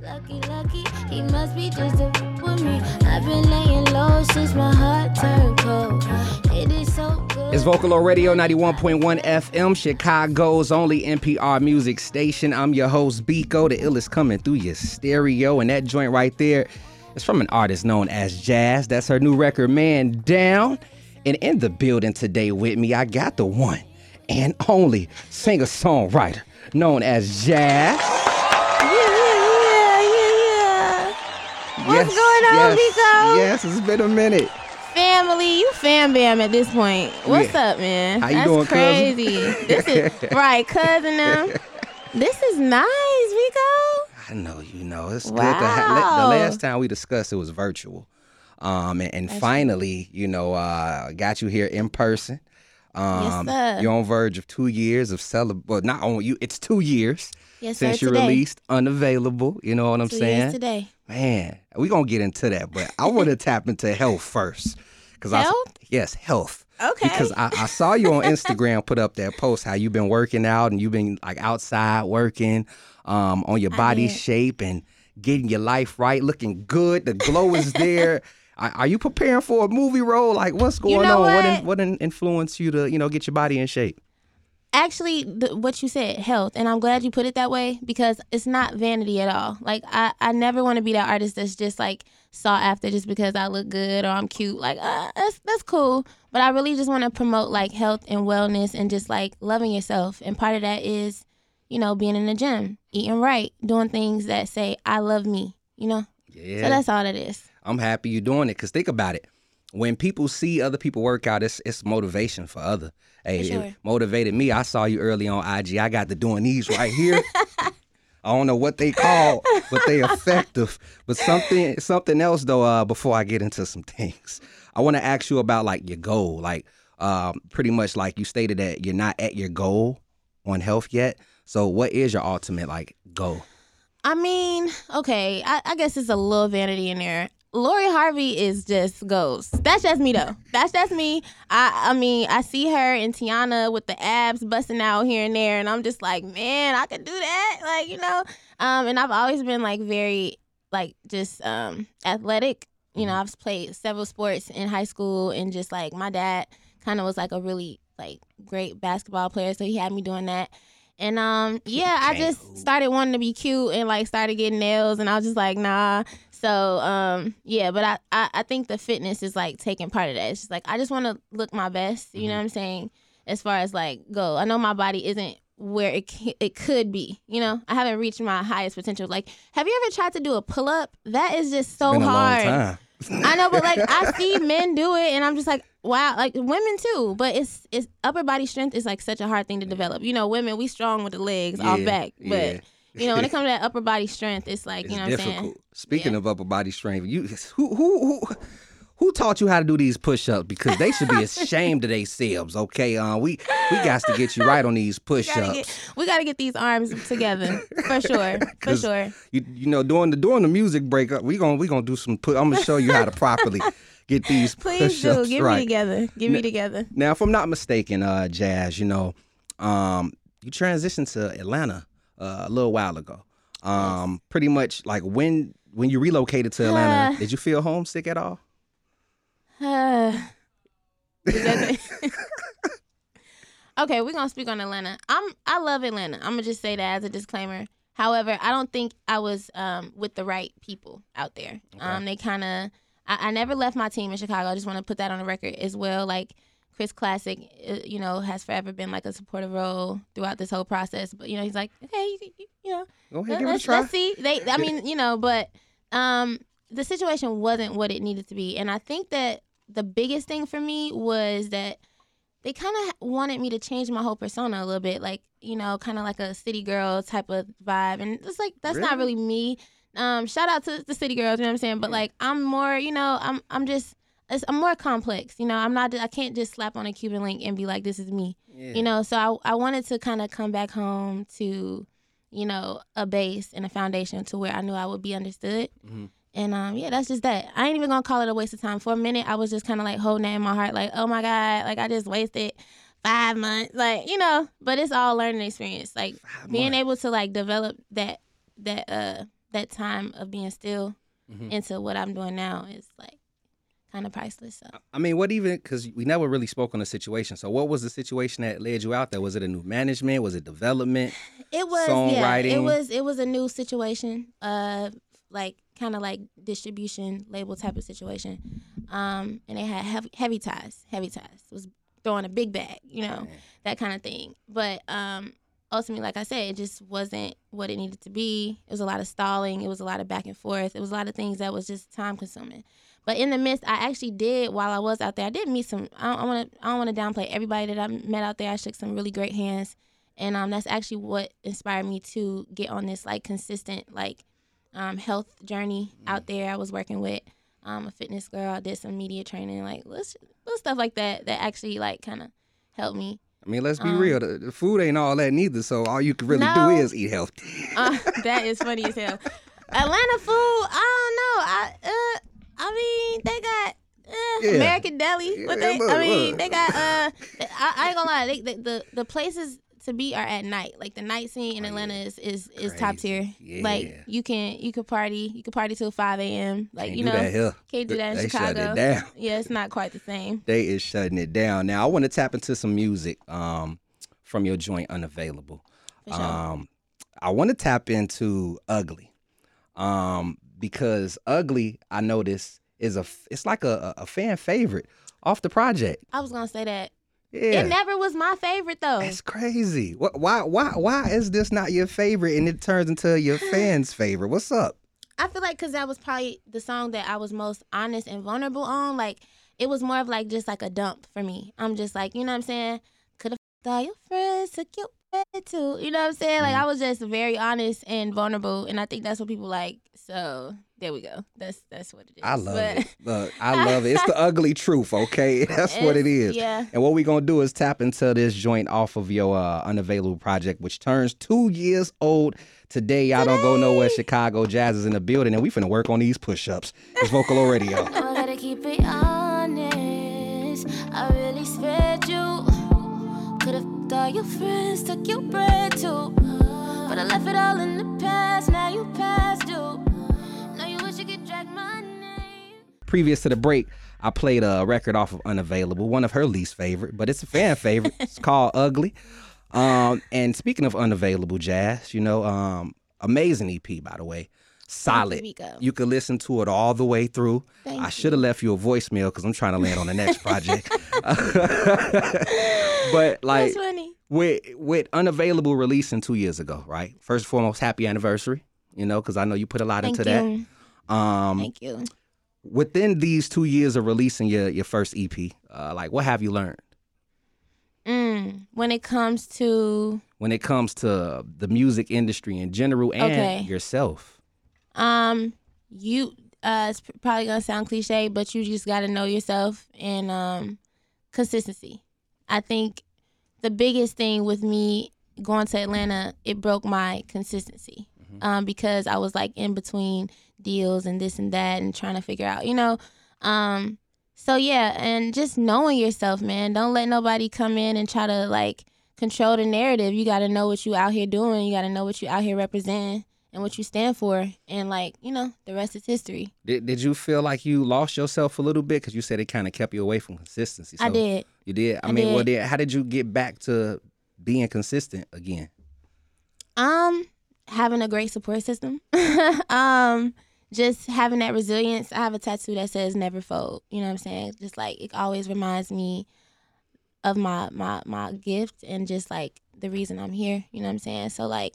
Lucky, lucky, he must be just a with me. I've been laying low since my heart turned cold. It is so good. It's Vocalo Radio 91.1 FM, Chicago's only NPR music station. I'm your host, Bekoe. The illest coming through your stereo. And that joint right there is from an artist known as JAAS. That's her new record, Man Down. And in the building today with me, I got the one and only singer songwriter known as JAAS. Yeah, yeah, yeah, What's going on, yes? Yes, it's been a minute. Family, you fam bam at this point. What's Yeah. up, man? How you That's doing, cousin? crazy. this is right, cousin. Now, this is nice, Rico. I know, you know, it's good to have. The last time we discussed it was virtual, um, and, and finally, you know, uh, got you here in person. Um, sir. You're on verge of two years of celeb. Well, not on you, it's two years Yes, since sir. you today. released Unavailable. You know what I'm Two saying? years today. Man, we gonna get into that, but I want to tap into health first, because I Health? yes, health. Okay. Because I, I saw you on Instagram put up that post how you've been working out and you've been like outside working um, on your body shape and getting your life right, looking good. The glow is there. Are, are you preparing for a movie role? Like, what's going know on? What what? in, what in, influenced you to you know get your body in shape? Actually the, what you said health and i'm glad you put it that way because it's not vanity at all. Like i, I never want to be that artist that's just like sought after just because i look good or i'm cute. Like uh, that's, that's cool. But i really just want to promote like health and wellness and just like loving yourself. And part of that is you know being in the gym eating right doing things that say i love me you know? Yeah, so that's all it is. I'm happy you're doing it. Cause think about it. When people see other people work out, it's it's motivation for other. Hey, For it motivated me. I saw you early on IG. I got to doing these right here. I don't know what they call, but they effective. But something something else though. Uh, before I get into some things, I want to ask you about like your goal. Like, um, pretty much like you stated that you're not at your goal on health yet. So, what is your ultimate like goal? I mean, okay, I, I guess it's a little vanity in there. Lori Harvey is just goes. That's just me though. That's just me. I I mean, I see her and Teyana with the abs busting out here and there, and I'm just like, man, I could do that. Like, you know. Um, and I've always been like very like just um athletic. You know, I've played several sports in high school and just like my dad kind of was like a really like great basketball player, so he had me doing that. And um, yeah, I just started wanting to be cute and like started getting nails, and I was just like, nah. So um, yeah, but I, I I think the fitness is like taking part of that. It's just like I just want to look my best. You know what I'm saying? As far as like go, I know my body isn't where it it could be. You know, I haven't reached my highest potential. Like, have you ever tried to do a pull up? That is just so hard. I know, but like I see men do it, and I'm just like, wow, like women too. But it's it's upper body strength is like such a hard thing to develop. You know, women we strong with the legs off Yeah, back, yeah. You know when it comes to that upper body strength, it's like It's you know what I'm saying. Speaking Yeah. of upper body strength, you who who who who taught you how to do these push-ups? Because they should be ashamed of themselves. Okay, uh, we we got to get you right on these push-ups. we gotta get these arms together for sure, for sure. You you know during the during the music break up, we gonna we gonna do some. Put, I'm gonna show you how to properly get these Please do get right. me together. Get me together. Now, if I'm not mistaken, uh, JAAS, you know, um, you transitioned to Atlanta uh, a little while ago. Um, pretty much like when when you relocated to Atlanta, Uh. did you feel homesick at all? Uh, is that the- okay, we're gonna speak on Atlanta. I'm I love Atlanta. I'm gonna just say that as a disclaimer. However, I don't think I was um, with the right people out there. Um, they kind of I, I never left my team in Chicago. I just want to put that on the record as well. Like Chris Classic, uh, you know, has forever been like a supportive role throughout this whole process. But you know, he's like, okay, you, you, you know, Go ahead, give it a let's, try. let's see. They, I mean, you know, but um, the situation wasn't what it needed to be, and I think that the biggest thing for me was that they kind of wanted me to change my whole persona a little bit, like you know, kind of like a city girl type of vibe, and it's like that's not Really? really me. Um, shout out to the city girls, you know what I'm saying? But like, I'm more, you know, I'm I'm just. It's- I'm more complex, you know. I'm not. I can't just slap on a Cuban link and be like, "This is me." you know so i, I wanted to kind of come back home to you know a base and a foundation to where i knew i would be understood Mhm. and um yeah that's just that i ain't even gonna call it a waste of time for a minute i was just kind of like holding that in my heart like oh my god like i just wasted five months like you know but it's all learning experience like Five being months. able to like develop that that uh that time of being still Mhm. into what I'm doing now is like kind of priceless. So I mean, what even? Because we never really spoke on the situation. So, what was the situation that led you out there? Was it a new management? Was it development? it was yeah, it was it was a new situation. Uh, like kind of like distribution label type of situation. Um, and they had heavy heavy ties, heavy ties. It was throwing a big bag, you know, Man. that kind of thing. But um, ultimately, like I said, it just wasn't what it needed to be. It was a lot of stalling. It was a lot of back and forth. It was a lot of things that was just time consuming. But in the midst, I actually did while I was out there. I did meet some. I want to. I don't want to downplay everybody that I met out there. I shook some really great hands, and um, that's actually what inspired me to get on this like consistent like um, health journey out there. I was working with um, a fitness girl. I did some media training, like little, little stuff like that. That actually like kind of helped me. I mean, let's be Um, real. The, the food ain't all that neither. So all you can really do is eat healthy. Uh, that is funny as hell. Atlanta food, I don't know. I uh, I mean, they got uh, Yeah. American Deli, but Yeah, they, look, I mean, look. they got uh, I, I ain't gonna lie, they, the, the the places to be are at night. Like the night scene in Atlanta yeah. is is is top tier. Like you can you could party, you could party till five a.m. Like Can't you know, that here. can't do that in they Chicago. shut it down. Yeah, it's not quite the same. They is shutting it down. Now I want to tap into some music um, from your joint unavailable. Sure. Um, I want to tap into ugly, um, because ugly I notice is a it's like a, a fan favorite off the project. I was gonna say that. Yeah, It never was my favorite though. That's crazy. Wh- Why why why is this not your favorite and it turns into your fans' favorite? What's up? I feel like because that was probably the song that I was most honest and vulnerable on. Like it was more of like just like a dump for me. I'm just like, you know what I'm saying? Could have all your friends took your bed too. You know what I'm saying? Like Mhm. I was just very honest and vulnerable, and I think that's what people like. So there we go. That's that's what it is. I love But it. Look, I love it. It's the ugly truth, okay? That's what it's- Yeah. And what we gonna do is tap into this joint off of your uh, unavailable project, which turns two years old today. Y'all don't go nowhere. Chicago JAAS is in the building, and we finna work on these push-ups. It's Vocalo Radio. I gotta keep it honest. I really spared you. Could've all your friends took your bread too. But I left it all in the past. Now you past Previous to the break, I played a record off of Unavailable, one of her least favorite, but it's a fan favorite. It's called Ugly. Um, and speaking of Unavailable JAAS, you know, um, amazing EP by the way. Solid. You could listen to it all the way through. Thank I should have left you a voicemail because I'm trying to land on the next project. but like with with unavailable releasing two years ago, right? First and foremost, happy anniversary. You know, because I know you put a lot Thank into you. that. Um, Thank you. Within these two years of releasing your your first EP, uh, like what have you learned Mm, when it comes to when it comes to the music industry in general and Okay. yourself? Um, you uh, it's probably gonna sound cliche, but you just gotta know yourself and um, consistency. I think the biggest thing with me going to Atlanta, it broke my consistency. Um, because I was like in between deals and this and that and trying to figure out, you know. Um, so yeah, and just knowing yourself, man. Don't let nobody come in and try to like control the narrative. You got to know what you out here doing. You got to know what you out here representing and what you stand for. And like, you know, the rest is history. Did Did you feel like you lost yourself a little bit because you said it kind of kept you away from consistency? I So did. You did. I, I mean, well, did. then how did you get back to being consistent again? Um, having a great support system. um, just having that resilience. I have a tattoo that says never fold. You know what I'm saying? Just like it always reminds me of my my my gift and just like the reason I'm here. You know what I'm saying? So like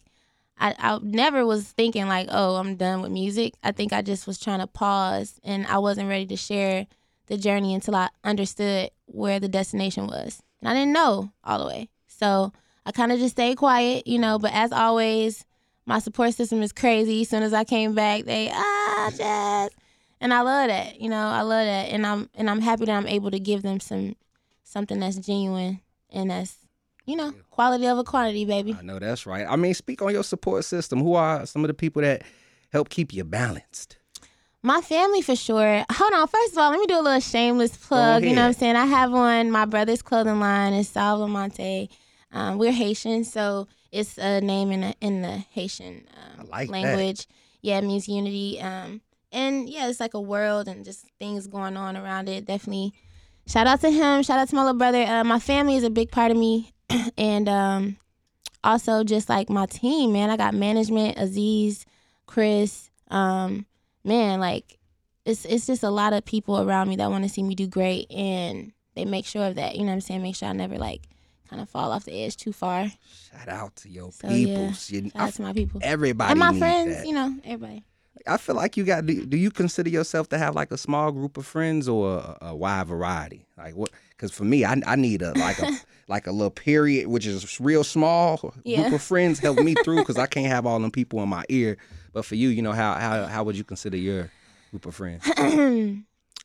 I, I never was thinking like, oh, I'm done with music. I think I just was trying to pause and I wasn't ready to share the journey until I understood where the destination was. And I didn't know all the way. So I kind of just stayed quiet, you know, but as always, my support system is crazy. As soon as I came back, they ah JAAS. And I love that, you know, I love that. And I'm and I'm happy that I'm able to give them some something that's genuine and that's, you know, quality over quantity, baby. I know that's right. I mean, speak on your support system. Who are some of the people that help keep you balanced? My family for sure. Hold on. First of all, let me do a little shameless plug. You know what I'm saying? I have one. My brother's clothing line is Salva Monte. Um, we're Haitian, so it's a name in the in the Haitian um, like that. language. yeah, it means unity. Um, and yeah, it's like a world and just things going on around it. Definitely, shout out to him. Shout out to my little brother. Uh, my family is a big part of me, and um, also just like my team, man. I got management, Aziz, Chris. Um, man, like it's it's just a lot of people around me that want to see me do great, and they make sure of that. You know what I'm saying? Make sure I never like kind of fall off the edge too far. Shout out to your So, yeah. peoples. You- Shout out to my people everybody and my friends. that. You know, everybody. I feel like you got. Do, do you consider yourself to have like a small group of friends or a, a wide variety? Like what? Because for me, I, I need a like a like a little period, which is real small Yeah. group of friends help me through because I can't have all them people in my ear. But for you, you know how how how would you consider your group of friends?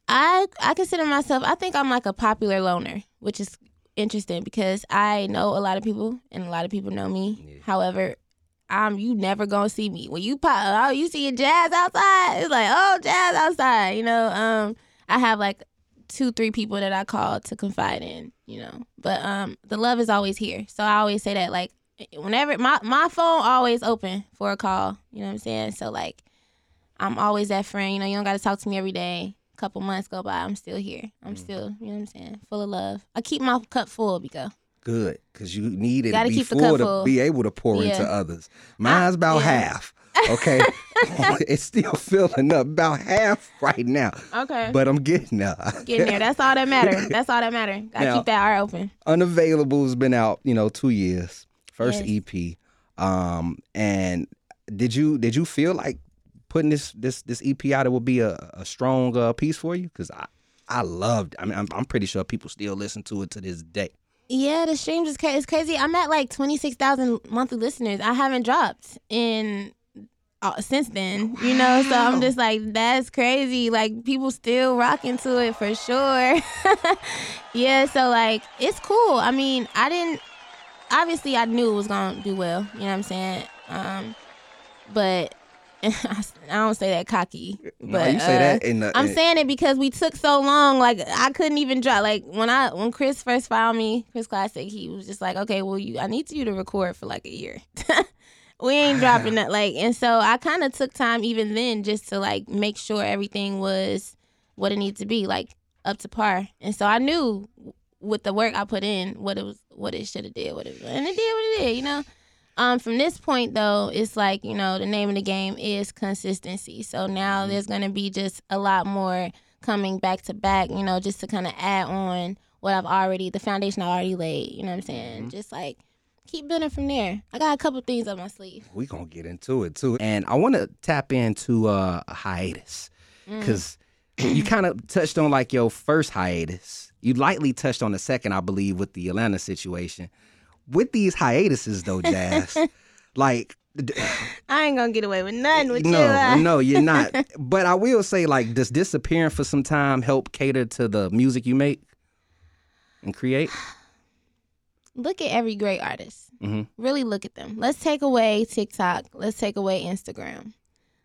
I I consider myself. I think I'm like a popular loner, which is interesting because I know a lot of people and a lot of people know me. Yeah. However, I'm you never gonna see me when you pop. Oh, you see a JAAS outside? It's like oh, JAAS outside. You know. Um, I have like two, three people that I call to confide in. You know, but um, the love is always here. So I always say that like whenever my my phone always open for a call. You know what I'm saying? So like. I'm always that friend. You know, you don't got to talk to me every day. Couple months go by, I'm still here. I'm Mm. still, you know what I'm saying, full of love. I keep my cup full, Bekoe. Good, because you need it to Gotta be keep the full cup to be able to pour into others. Mine's about yeah. half. Okay, it's still filling up about half right now, Okay. but I'm getting there. Getting there. That's all that matter. That's all that matter. Gotta Now- keep that heart open. Unavailable's been out, you know, two years. First Yes. EP. Um, and did you did you feel like putting this this this EP out it would be a, a strong uh, piece for you? Because I I loved. I mean, I'm, I'm pretty sure people still listen to it to this day. Yeah, the streams is crazy. It's crazy. I'm at like 26,000 monthly listeners. I haven't dropped in uh, since then, you know. So I'm just like, that's crazy. Like people still rocking to it for sure. yeah, so like it's cool. I mean, I didn't. Obviously, I knew it was gonna do well. You know what I'm saying? Um, but I don't say that cocky. But No, you say uh, that in the. I'm in- saying it because we took so long. Like I couldn't even drop. Like when I when Chris first found me, Chris Classic, he was just like, okay, well, you, I need you to record for like a year. we ain't dropping that. Like, and so I kind of took time even then just to like make sure everything was what it needed to be, like up to par. And so I knew with the work I put in what it was, what it should have did, what it and it did what it did. You know. Um, from this point though, it's like you know the name of the game is consistency. So now Mm-hmm. there's gonna be just a lot more coming back to back. You know, just to kind of add on what I've already, the foundation I already laid. You know what I'm saying? Mm-hmm. Just like keep building from there. I got a couple things up my sleeve. we gonna get into it too. And I want to tap into uh, a hiatus Mm. because you kind of touched on like your first hiatus. You lightly touched on the second, I believe, with the Atlanta situation. With these hiatuses, though, JAAS, like I ain't gonna get away with nothing with no, you. uh. no, you're not. but I will say, like, does disappearing for some time help cater to the music you make and create? Look at every great artist. Mhm. Really look at them. Let's take away TikTok. Let's take away Instagram.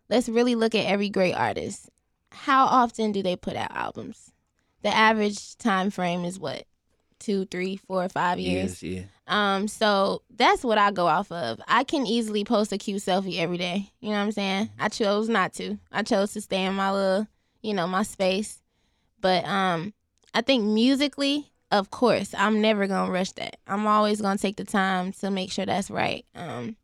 Let's really look at every great artist. How often do they put out albums? The average time frame is what? Two, three, four, five years. Yes, yeah. Um, so that's what I go off of. I can easily post a cute selfie every day. You know what I'm saying? I chose not to. I chose to stay in my little, you know, my space. But um, I think musically, of course, I'm never gonna rush that. I'm always gonna take the time to make sure that's right. Um,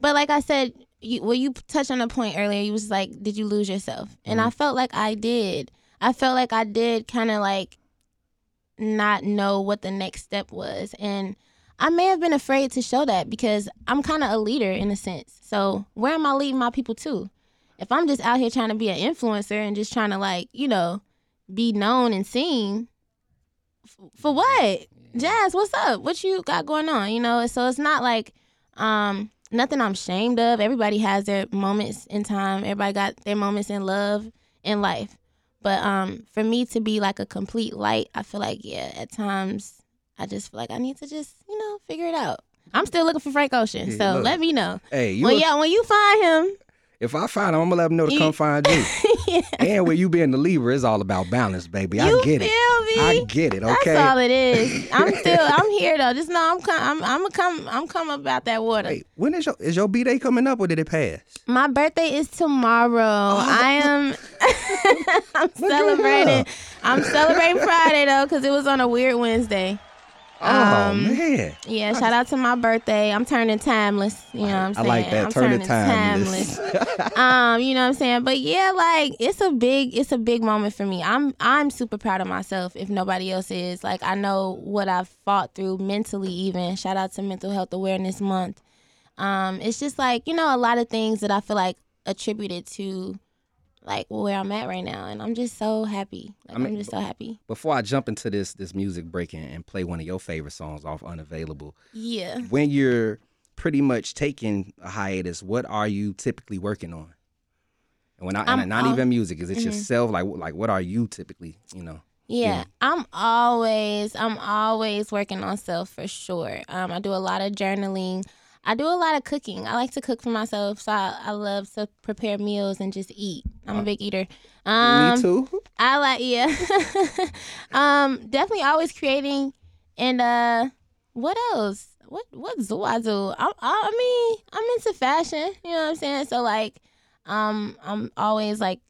but like I said, you, well, you touched on a point earlier. You was like, did you lose yourself? And I felt like I did. I felt like I did kind of like not know what the next step was. And I may have been afraid to show that because I'm kind of a leader in a sense. So where am I leading my people to? If I'm just out here trying to be an influencer and just trying to like, you know, be known and seen, f- for what? JAAS, what's up? What you got going on? You know, so it's not like um nothing I'm ashamed of. Everybody has their moments in time. Everybody got their moments in love in life. But um for me to be like a complete light, I feel like yeah, at times I just feel like I need to just, you know, figure it out. I'm still looking for Frank Ocean, Yeah, so look. let me know. Hey, a- yeah, when you find him, if I find him, I'm gonna let him know to come find you. And when you being the Libra, it's all about balance, baby. I get feel it. me? I get it. Okay. That's all it is. I'm still, I'm here though. Just know I'm, com- I'm, I'm, a come, I'm coming about that water. Wait, when is your is your b day coming up or did it pass? My birthday is tomorrow. Oh, I am. I'm Oh, celebrating. I'm celebrating Friday though, because it was on a weird Wednesday. Oh Um, man. Yeah, shout out to my birthday. I'm turning timeless. You know what I'm saying? I like that. I'm Turning turning timeless. um, you know what I'm saying? But yeah, like it's a big it's a big moment for me. I'm I'm super proud of myself if nobody else is. Like I know what I've fought through mentally even. Shout out to Mental Health Awareness Month. Um, it's just like, you know, a lot of things that I feel like attributed to like where I'm at right now. And I'm just so happy. Like, I mean, I'm just so happy. Before I jump into this this music break and, and play one of your favorite songs off Unavailable, Yeah. when you're pretty much taking a hiatus, what are you typically working on? And when I I'm and not al- even music, is it Mhm. yourself? Like like what are you typically, you know? Yeah, Yeah. I'm always I'm always working on self for sure. Um, I do a lot of journaling. I do a lot of cooking. I like to cook for myself, so I, I love to prepare meals and just eat. I'm a big eater. Um, Me too. I like yeah. um, definitely always creating and uh, what else? What what do I do? I, I mean, I'm into fashion. You know what I'm saying? So like, um, I'm always like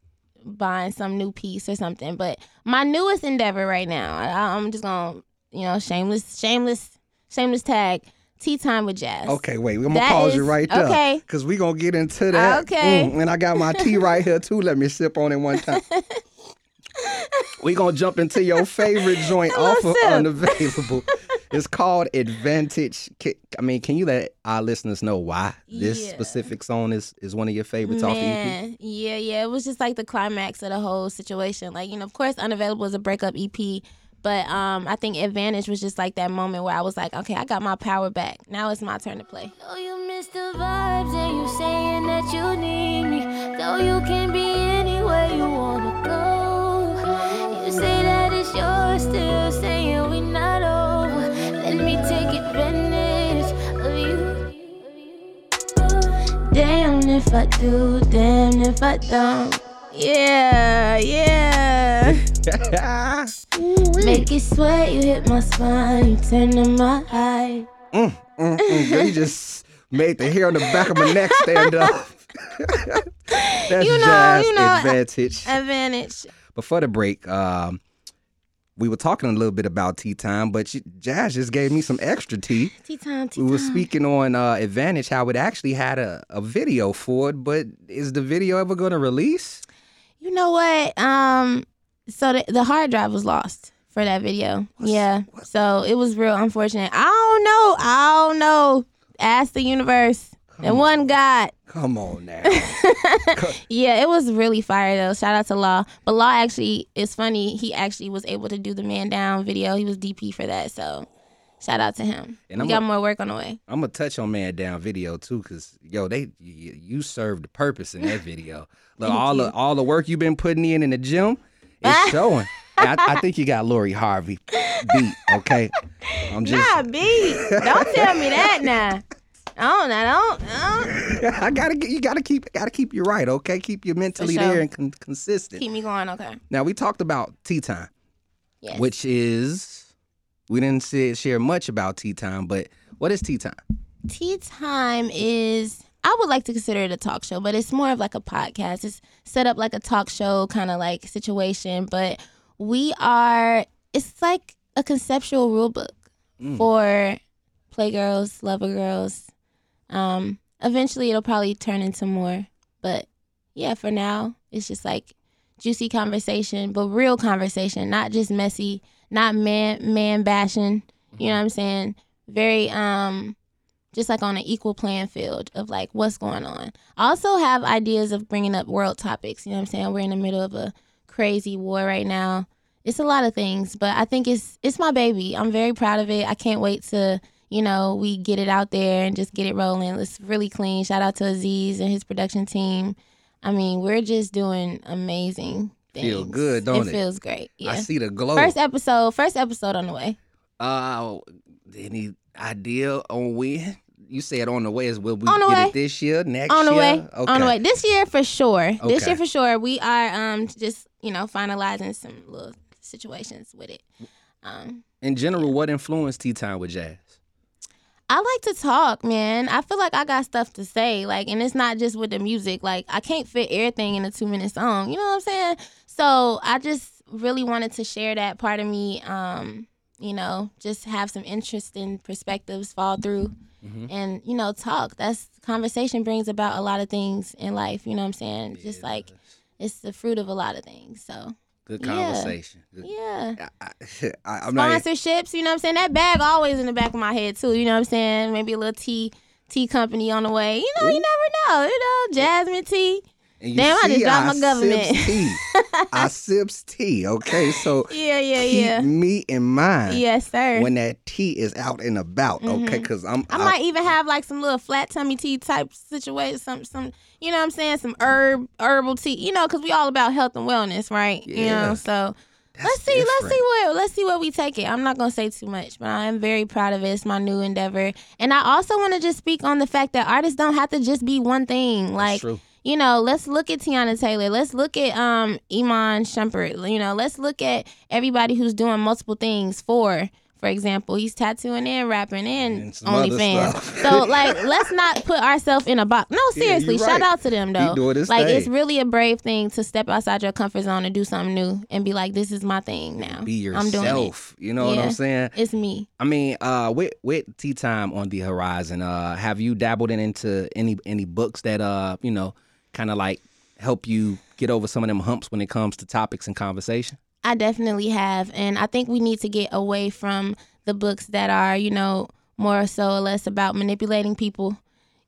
buying some new piece or something. But my newest endeavor right now, I, I'm just gonna you know shameless shameless shameless tag tea time with JAAS. Okay, wait, I'm gonna That pause you right there. okay. Cause we gonna get into that. Okay. Mm, and I got my tea right here too. Let me sip on it one time. we gonna jump into your favorite joint off of. Unavailable. It's called Advantage. I mean, can you let our listeners know why this Yeah. specific song is, is one of your favorites off the EP? Yeah, yeah. It was just like the climax of the whole situation. Like, you know, of course, Unavailable is a breakup EP, but um, I think Advantage was just like that moment where I was like, okay, I got my power back. Now it's my turn to play. Though you miss the vibes and you saying that you need me. Though you can be anywhere you wanna go. You say that it's yours, still saying we not over. Let me take advantage of you. Damn if I do, damn if I don't. Yeah, yeah. Make it sweat, you hit my spine, you turn to my eye. Mm, mm, mm. You just made the hair on the back of my neck stand up. That's You know, JAAS you know, advantage. Advantage. Before the break, um, we were talking a little bit about tea time, but you, JAAS just gave me some extra tea. Tea time, tea We were time. speaking on uh, Advantage, how it actually had a, a video for it, but is the video ever going to release? You know what? Um, so the, the hard drive was lost for that video. yeah. So it was real unfortunate. I don't know. I don't know. Ask the universe. And one God. Come on now. Yeah, it was really fire though. Shout out to Law. But Law actually, it's funny. He actually was able to do the man down video. He was DP for that. So shout out to him. And we I'm got a- more work on the way. I'm gonna touch on Man Down video too, cause yo, they you, you served the purpose in that video. Look, all you. the all the work you've been putting in in the gym, it's showing. I, I think you got Lori Harvey beat. Okay, I'm just. Nah, beat. Don't tell me that now. I don't. I don't. I don't. I gotta you. Gotta keep. Gotta keep you right. Okay, keep you mentally sure. there and con- consistent. Keep me going. Okay. now we talked about tea time, Yes. which is we didn't say, share much about tea time, but what is tea time? Tea Time is I would like to consider it a talk show, but it's more of like a podcast. It's set up like a talk show kind of like situation, but we are it's like a conceptual rule book Mm. for playgirls, lover girls. Um eventually it'll probably turn into more, but yeah, for now it's just like juicy conversation, but real conversation, not just messy, not man man bashing. You know what I'm saying? Very um just like on an equal playing field of like what's going on. I also have ideas of bringing up world topics. You know what I'm saying? We're in the middle of a crazy war right now. It's a lot of things, but I think it's it's my baby. I'm very proud of it. I can't wait to you know we get it out there and just get it rolling. It's really clean. Shout out to Aziz and his production team. I mean, we're just doing amazing. Things. Feel good, don't it? feels great. Yeah. I see the glow. First episode. First episode on the way. Uh, any idea on when You said on the way is will we On the get way. it this year, next on the year? way. Okay. On the way. This year for sure. This year for sure. We are um just you know finalizing some little situations with it. Um, In general, what influenced Tea Time with JAAS? I like to talk, man. I feel like I got stuff to say, like, and it's not just with the music. Like, I can't fit everything in a two minute song. You know what I'm saying? So I just really wanted to share that part of me. Um, you know, just have some interesting perspectives fall through, Mhm. and you know, talk. That's conversation brings about a lot of things in life. You know what I'm saying? Just like it's the fruit of a lot of things. So Good Yeah. conversation. Good- yeah. I, I, I, I'm not. sponsorships. You know what I'm saying? That bag always in the back of my head too. You know what I'm saying? Maybe a little tea tea company on the way. You know, you never know. You know, Jasmine tea. And you Damn, I just see, dropped my government. Sips tea. I sips tea. Okay, so Yeah, yeah, keep yeah. me in mind Yes, sir. when that tea is out and about. Okay, Mhm. because I'm. I might even have like some little flat tummy tea type situation. Some, some, you know what I'm saying? Some herb, herbal tea. You know, because we all about health and wellness, right? You Yeah. know, so That's let's see, let's see where let's see where we take it. I'm not gonna say too much, but I am very proud of it. It's my new endeavor, and I also want to just speak on the fact that artists don't have to just be one thing. That's Like true. You know, let's look at Teyana Taylor. Let's look at um Iman Shumpert. You know, let's look at everybody who's doing multiple things for. For example, he's tattooing and rapping and, OnlyFans. so like, let's not put ourselves in a box. No, Yeah, seriously, shout out to them though. like, it's really a brave thing to step outside your comfort zone and do something new and be like, this is my thing now. Be I'm doing it. yourself. You know what I'm saying? It's me. I mean, uh, with with tea time on the horizon, uh, have you dabbled in into any any books that uh, you know, kind of like help you get over some of them humps when it comes to topics and conversation? I definitely have. And I think we need to get away from the books that are, you know, more so or less about manipulating people,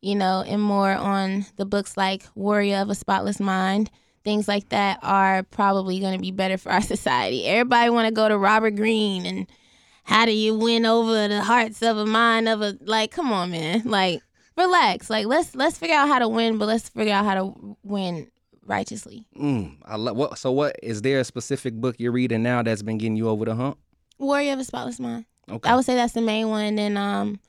you know, and more on the books like Warrior of a Spotless Mind. Things like that are probably going to be better for our society. Everybody want to go to Robert Greene and how do you win over the hearts of a mind of a like come on man. Like relax. Like let's let's figure out how to win, but let's figure out how to win righteously. Mm, I love. What? So, what is there a specific book you're reading now that's been getting you over the hump? Warrior of a Spotless Mind. Okay. I would say that's the main one. And um,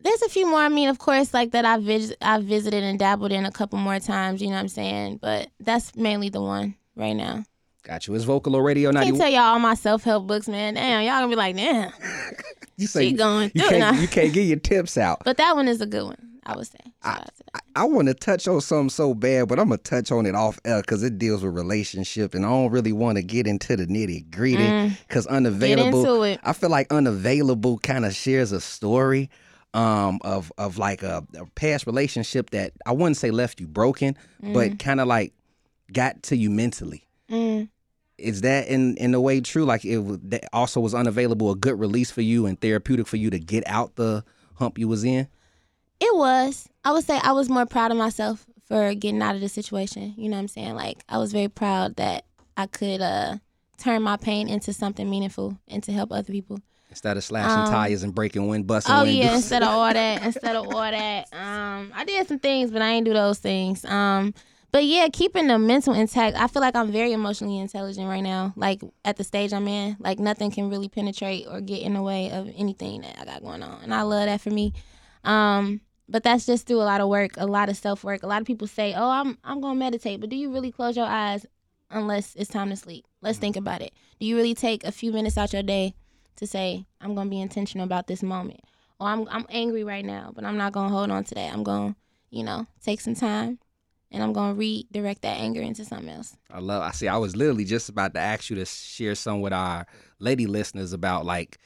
there's a few more. I mean, of course, like that I've vis- I've visited and dabbled in a couple more times. You know what I'm saying? But that's mainly the one right now. Got you. It's Vocalo Radio I 90. can't tell y'all all my self help books, man. Damn, y'all gonna be like, damn, you say she going you through can't you can't get your tips out. But that one is a good one. I would say. Shout out to that. I, I want to touch on something so bad, but I'm gonna touch on it off air because it deals with relationship, and I don't really want to get into the nitty gritty Mm. because Get unavailable. into it. I feel like unavailable kind of shares a story um, of of like a, a past relationship that I wouldn't say left you broken, but kind of like got to you mentally. Mm. Is that in in a way true? Like it that also was unavailable, a good release for you and therapeutic for you to get out the hump you was in. It was. I would say I was more proud of myself for getting out of the situation. You know what I'm saying? Like I was very proud that I could uh turn my pain into something meaningful and to help other people. Instead of slashing Um, tires and breaking wind, busting Oh windows. yeah, instead of all that, instead of all that, um, I did some things, but I ain't do those things. Um, but yeah, keeping the mental intact. I feel like I'm very emotionally intelligent right now. Like at the stage I'm in, like nothing can really penetrate or get in the way of anything that I got going on, and I love that for me. Um, but that's just through a lot of work, a lot of self work. A lot of people say, "Oh, I'm I'm gonna meditate," but do you really close your eyes unless it's time to sleep? Let's think about it. Do you really take a few minutes out of your day to say, "I'm gonna be intentional about this moment"? Or I'm I'm angry right now, but I'm not gonna hold on to that. I'm gonna, you know, take some time, and I'm gonna redirect that anger into something else. I love. I see. I was literally just about to ask you to share some with our lady listeners about like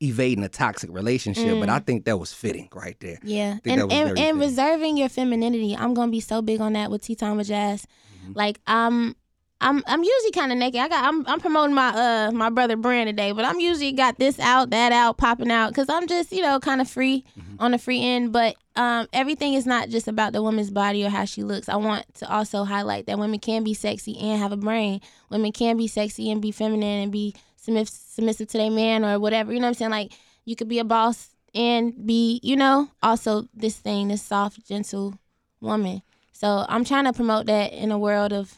evading a toxic relationship, but I think that was fitting right there. Yeah, and and, and fitting. reserving your femininity. I'm gonna be so big on that with Tea Time with JAAS. Mm-hmm. Like I'm. I'm I'm usually kind of naked. I got I'm I'm promoting my uh my brother brand today, but I'm usually got this out, that out, popping out because I'm just you know kind of free Mm-hmm. on the free end. But um everything is not just about the woman's body or how she looks. I want to also highlight that women can be sexy and have a brain. Women can be sexy and be feminine and be submiss- submissive to their man or whatever. You know what I'm saying? Like you could be a boss and be you know also this thing, this soft, gentle woman. So I'm trying to promote that in a world of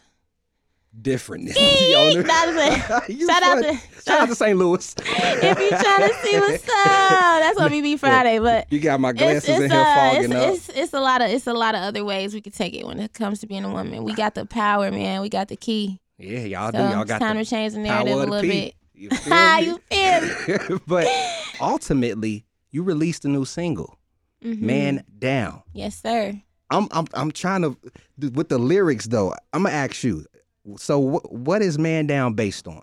different. That is You Shout out to- shout out to St. Louis. if you trying to see what's up, that's what we be Friday. But You got my glasses it's, in here uh, fogging it's, up. it's it's a lot of it's a lot of other ways we could take it when it comes to being a woman. We got the power, man. We got the key. yeah, y'all So do. Y'all it's got time the to change the narrative of a little P. bit. You feel you feel but ultimately, you released a new single, Mhm. "Man Down." Yes, sir. I'm I'm I'm trying to with the lyrics though. I'm gonna ask you. So wh- what is "Man Down" based on?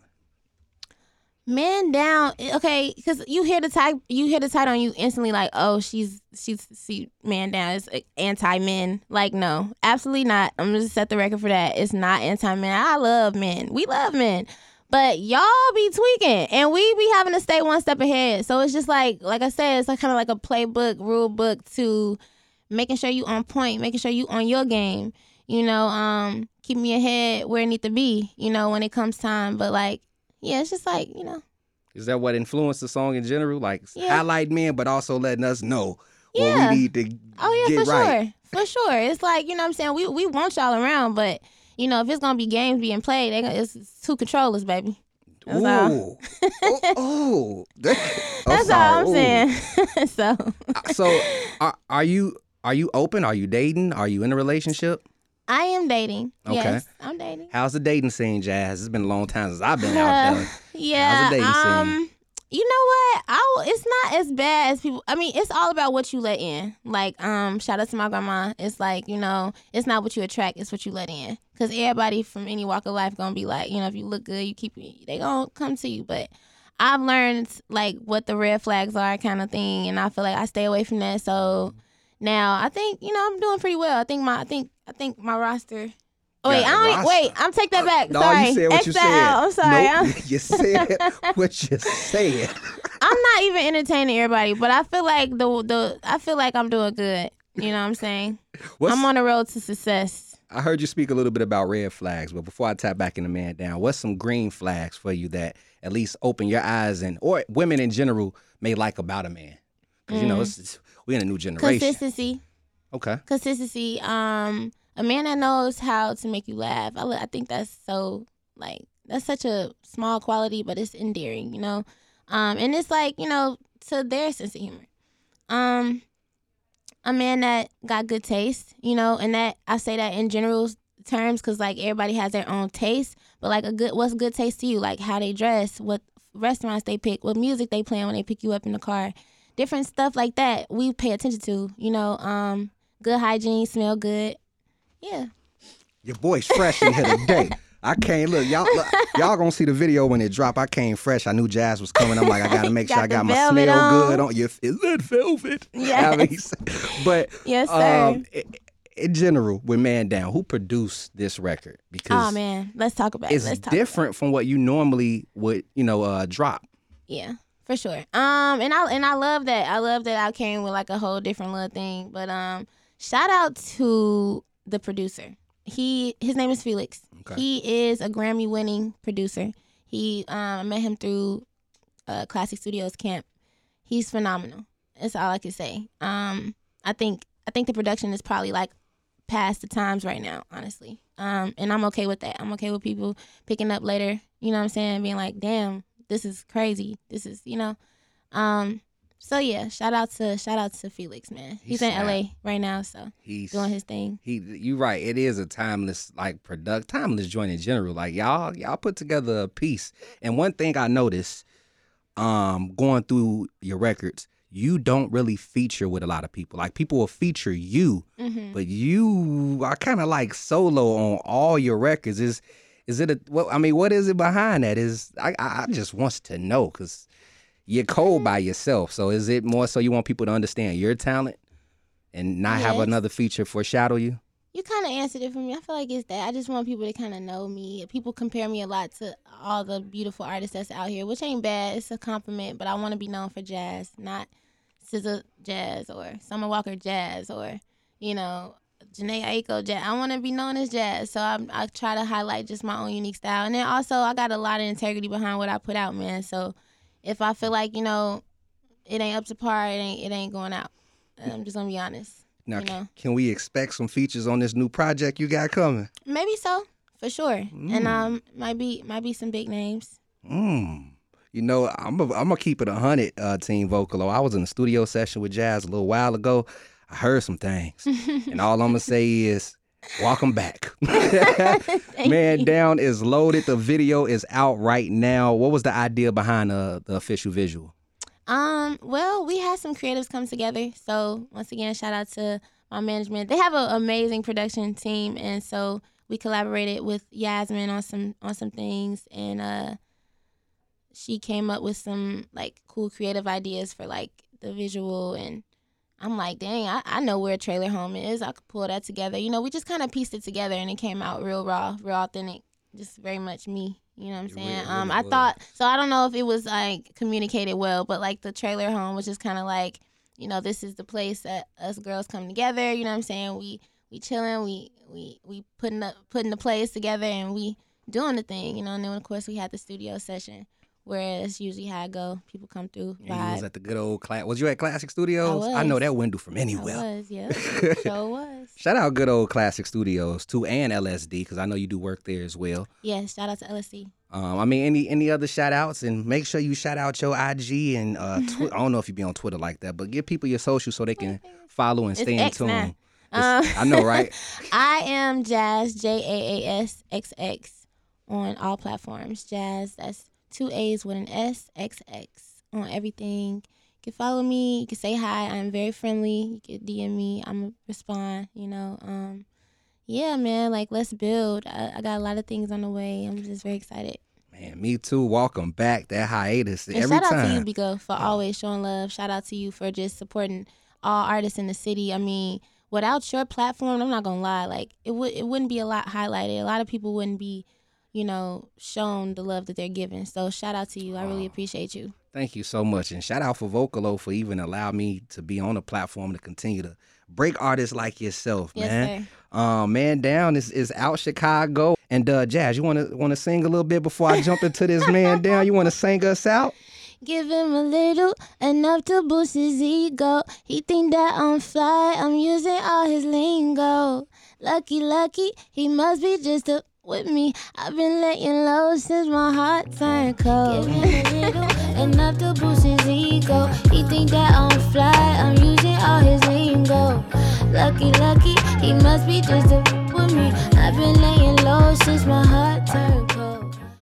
Man down, okay, because you hear the type, you hear the title, and you instantly like, oh, she's she's she man down. It's anti men. Like, no, absolutely not. I'm gonna set the record for that. It's not anti men. I love men. We love men, but y'all be tweaking, and we be having to stay one step ahead. So it's just like, like I said, it's like kind of like a playbook, rule book to making sure you on point, making sure you on your game. You know, um, keeping me ahead where it need to be. You know, when it comes time, but like yeah, it's just like you know, Is that what influenced the song in general? Like Yeah. highlight men, but also letting us know Yeah. what we need to oh yeah, get for right. sure, for sure. It's like you know what I'm saying we we want y'all around, but you know if it's gonna be games being played, they it's, it's two controllers, baby. That's all. Ooh. oh, oh. That- That's all I'm. Ooh. saying. so uh, So are, are you are you open? Are you dating? Are you in a relationship? I am dating. Okay. Yes, I'm dating. How's the dating scene, JAAS? It's been a long time since I've been out there. yeah. dating scene? um, you know what? I it's not as bad as people. I mean, it's all about what you let in. Like, um, shout out to my grandma. It's like you know, it's not what you attract, it's what you let in. Cause everybody from any walk of life gonna be like, you know, if you look good, you keep they gonna come to you. But I've learned like what the red flags are, kind of thing, and I feel like I stay away from that. So now I think you know I'm doing pretty well. I think my I think I think my roster. Oh wait, I don't. Wait, I'm take that uh, back. No, sorry, you said what X you said. out. I'm sorry. Nope, I'm- you said what you said. I'm not even entertaining everybody, but I feel like the the I feel like I'm doing good. You know what I'm saying? What's, I'm on the road to success. I heard you speak a little bit about red flags, but before I tap back in the man down, what's some green flags for you that at least open your eyes and or women in general may like about a man? Because you know mm. it's, it's we're in a new generation. Consistency, Okay. consistency. Um, a man that knows how to make you laugh. I, I think that's so like that's such a small quality, but it's endearing. You know, um, and it's like you know to their sense of humor. Um, a man that got good taste. You know, and that I say that in general terms because like everybody has their own taste but like a good what's good taste to you like how they dress what restaurants they pick what music they play when they pick you up in the car different stuff like that we pay attention to you know um good hygiene smell good yeah Your boy's fresh in here today. I came look y'all look, y'all gonna see the video when it drop. I came fresh. I knew JAAS was coming. I'm like I gotta make sure I got my smell on. good on. You is that velvet? Yes. I mean, but yes sir um, in general, with Man Down, who produced this record? Because oh man let's talk about it it's different from what you normally would, you know, uh, drop. Yeah, for sure. Um, and I and I love that. I love that I came with like a whole different little thing. But um, shout out to the producer. He his name is Felix. Okay. He is a Grammy winning producer. He um I met him through uh Classic Studios camp. He's phenomenal. That's all I can say. Um, I think I think the production is probably like past the times right now, honestly. Um, and I'm okay with that. I'm okay with people picking up later, you know what I'm saying, being like, damn, this is crazy. This is, you know. Um, so yeah, shout out to shout out to Felix, man. He He's in. LA right now, so He's doing his thing. he. You right. It is a timeless like product, timeless joint in general. Like y'all, y'all put together a piece. And one thing I noticed, um, going through your records, you don't really feature with a lot of people. Like people will feature you, hmm but you are kind of like solo on all your records. Is is it a? Well, I mean, what is it behind that? Is I I just wants to know because you're cold by mm-hmm. yourself. So is it more so you want people to understand your talent and not have another feature foreshadow you? You kind of answered it for me. I feel like it's that. I just want people to kind of know me. People compare me a lot to all the beautiful artists that's out here, which ain't bad. It's a compliment, but I want to be known for JAAS, not SZA JAAS or Summer Walker JAAS or, you know, Jhené Aiko JAAS. I want to be known as JAAS, so I, I try to highlight just my own unique style. And then also, I got a lot of integrity behind what I put out, man. So if I feel like you know it ain't up to par, it ain't it ain't going out. I'm just gonna be honest. Now, You know. can we expect some features on this new project you got coming? Maybe so. for sure. And um, might be might be some big names. Mm. You know, I'm a, I'm gonna keep it a hundred, uh, Team Vocalo. I was in a studio session with JAAS a little while ago. I heard some things, and all I'm gonna say is, welcome back. Man Down is loaded. The video is out right now. What was the idea behind uh, the official visual? Um, well, we had some creatives come together. So once again, shout out to my management. They have an amazing production team, and so we collaborated with Yasmin on some on some things, and uh, she came up with some like cool creative ideas for like the visual and. I'm like, dang, I, I know where a Trailer Home is. I could pull that together. You know, we just kind of pieced it together and it came out real raw, real authentic, just very much me. You know what I'm saying? really- um, I was. thought so. I don't know if it was like communicated well, but like the trailer home was just kind of like, you know, this is the place that us girls come together. You know what I'm saying? We we chilling, we we we putting up putting the plays together, and we doing the thing. You know, and then of course we had the studio session, where it's usually how I go. People come through, And you was vibe. at the good old class. Was you at Classic Studios? I know was. that window from I anywhere. was, yeah, sure was. Shout out good old Classic Studios too, and LSD because I know you do work there as well. Yeah, shout out to LSD. Um, I mean, any any other shout outs and make sure you shout out your IG and uh, I don't know if you be on Twitter like that, but give people your social so they can follow and It's stay in X tune. now. It's- Um, I know, right? I am JAAS J A A S X X on all platforms. JAAS, that's two A's with an S X X on everything. You can follow me. You can say hi. I'm very friendly. You can DM me. I'm gonna respond. You know. Um, yeah, man. Like let's build. I, I got a lot of things on the way. I'm just very excited. Man, me too. Welcome back. That hiatus And every shout out to you. Bekoe, for always showing love. Shout out to you for just supporting all artists in the city. I mean, without your platform, I'm not gonna lie, like it would it wouldn't be a lot highlighted. A lot of people wouldn't be, you know, shown the love that they're given. So shout out to you. I really appreciate you. Thank you so much, and shout out for Vocalo for even allow me to be on the platform to continue to break artists like yourself, Yes, man. sir. Um, man down is, is out Chicago. And uh JAAS, you wanna wanna sing a little bit before I jump into this man down? You wanna sing us out? Give him a little, enough to boost his ego. He think that I'm fly, I'm using all his lingo. Lucky, lucky, he must be just a with me. I've been laying low since my heart turned cold. Enough to boost his ego. He think that I'm fly, I'm using all his lingo. Lucky, lucky, he must be just a with me. I've been laying low since my heart turned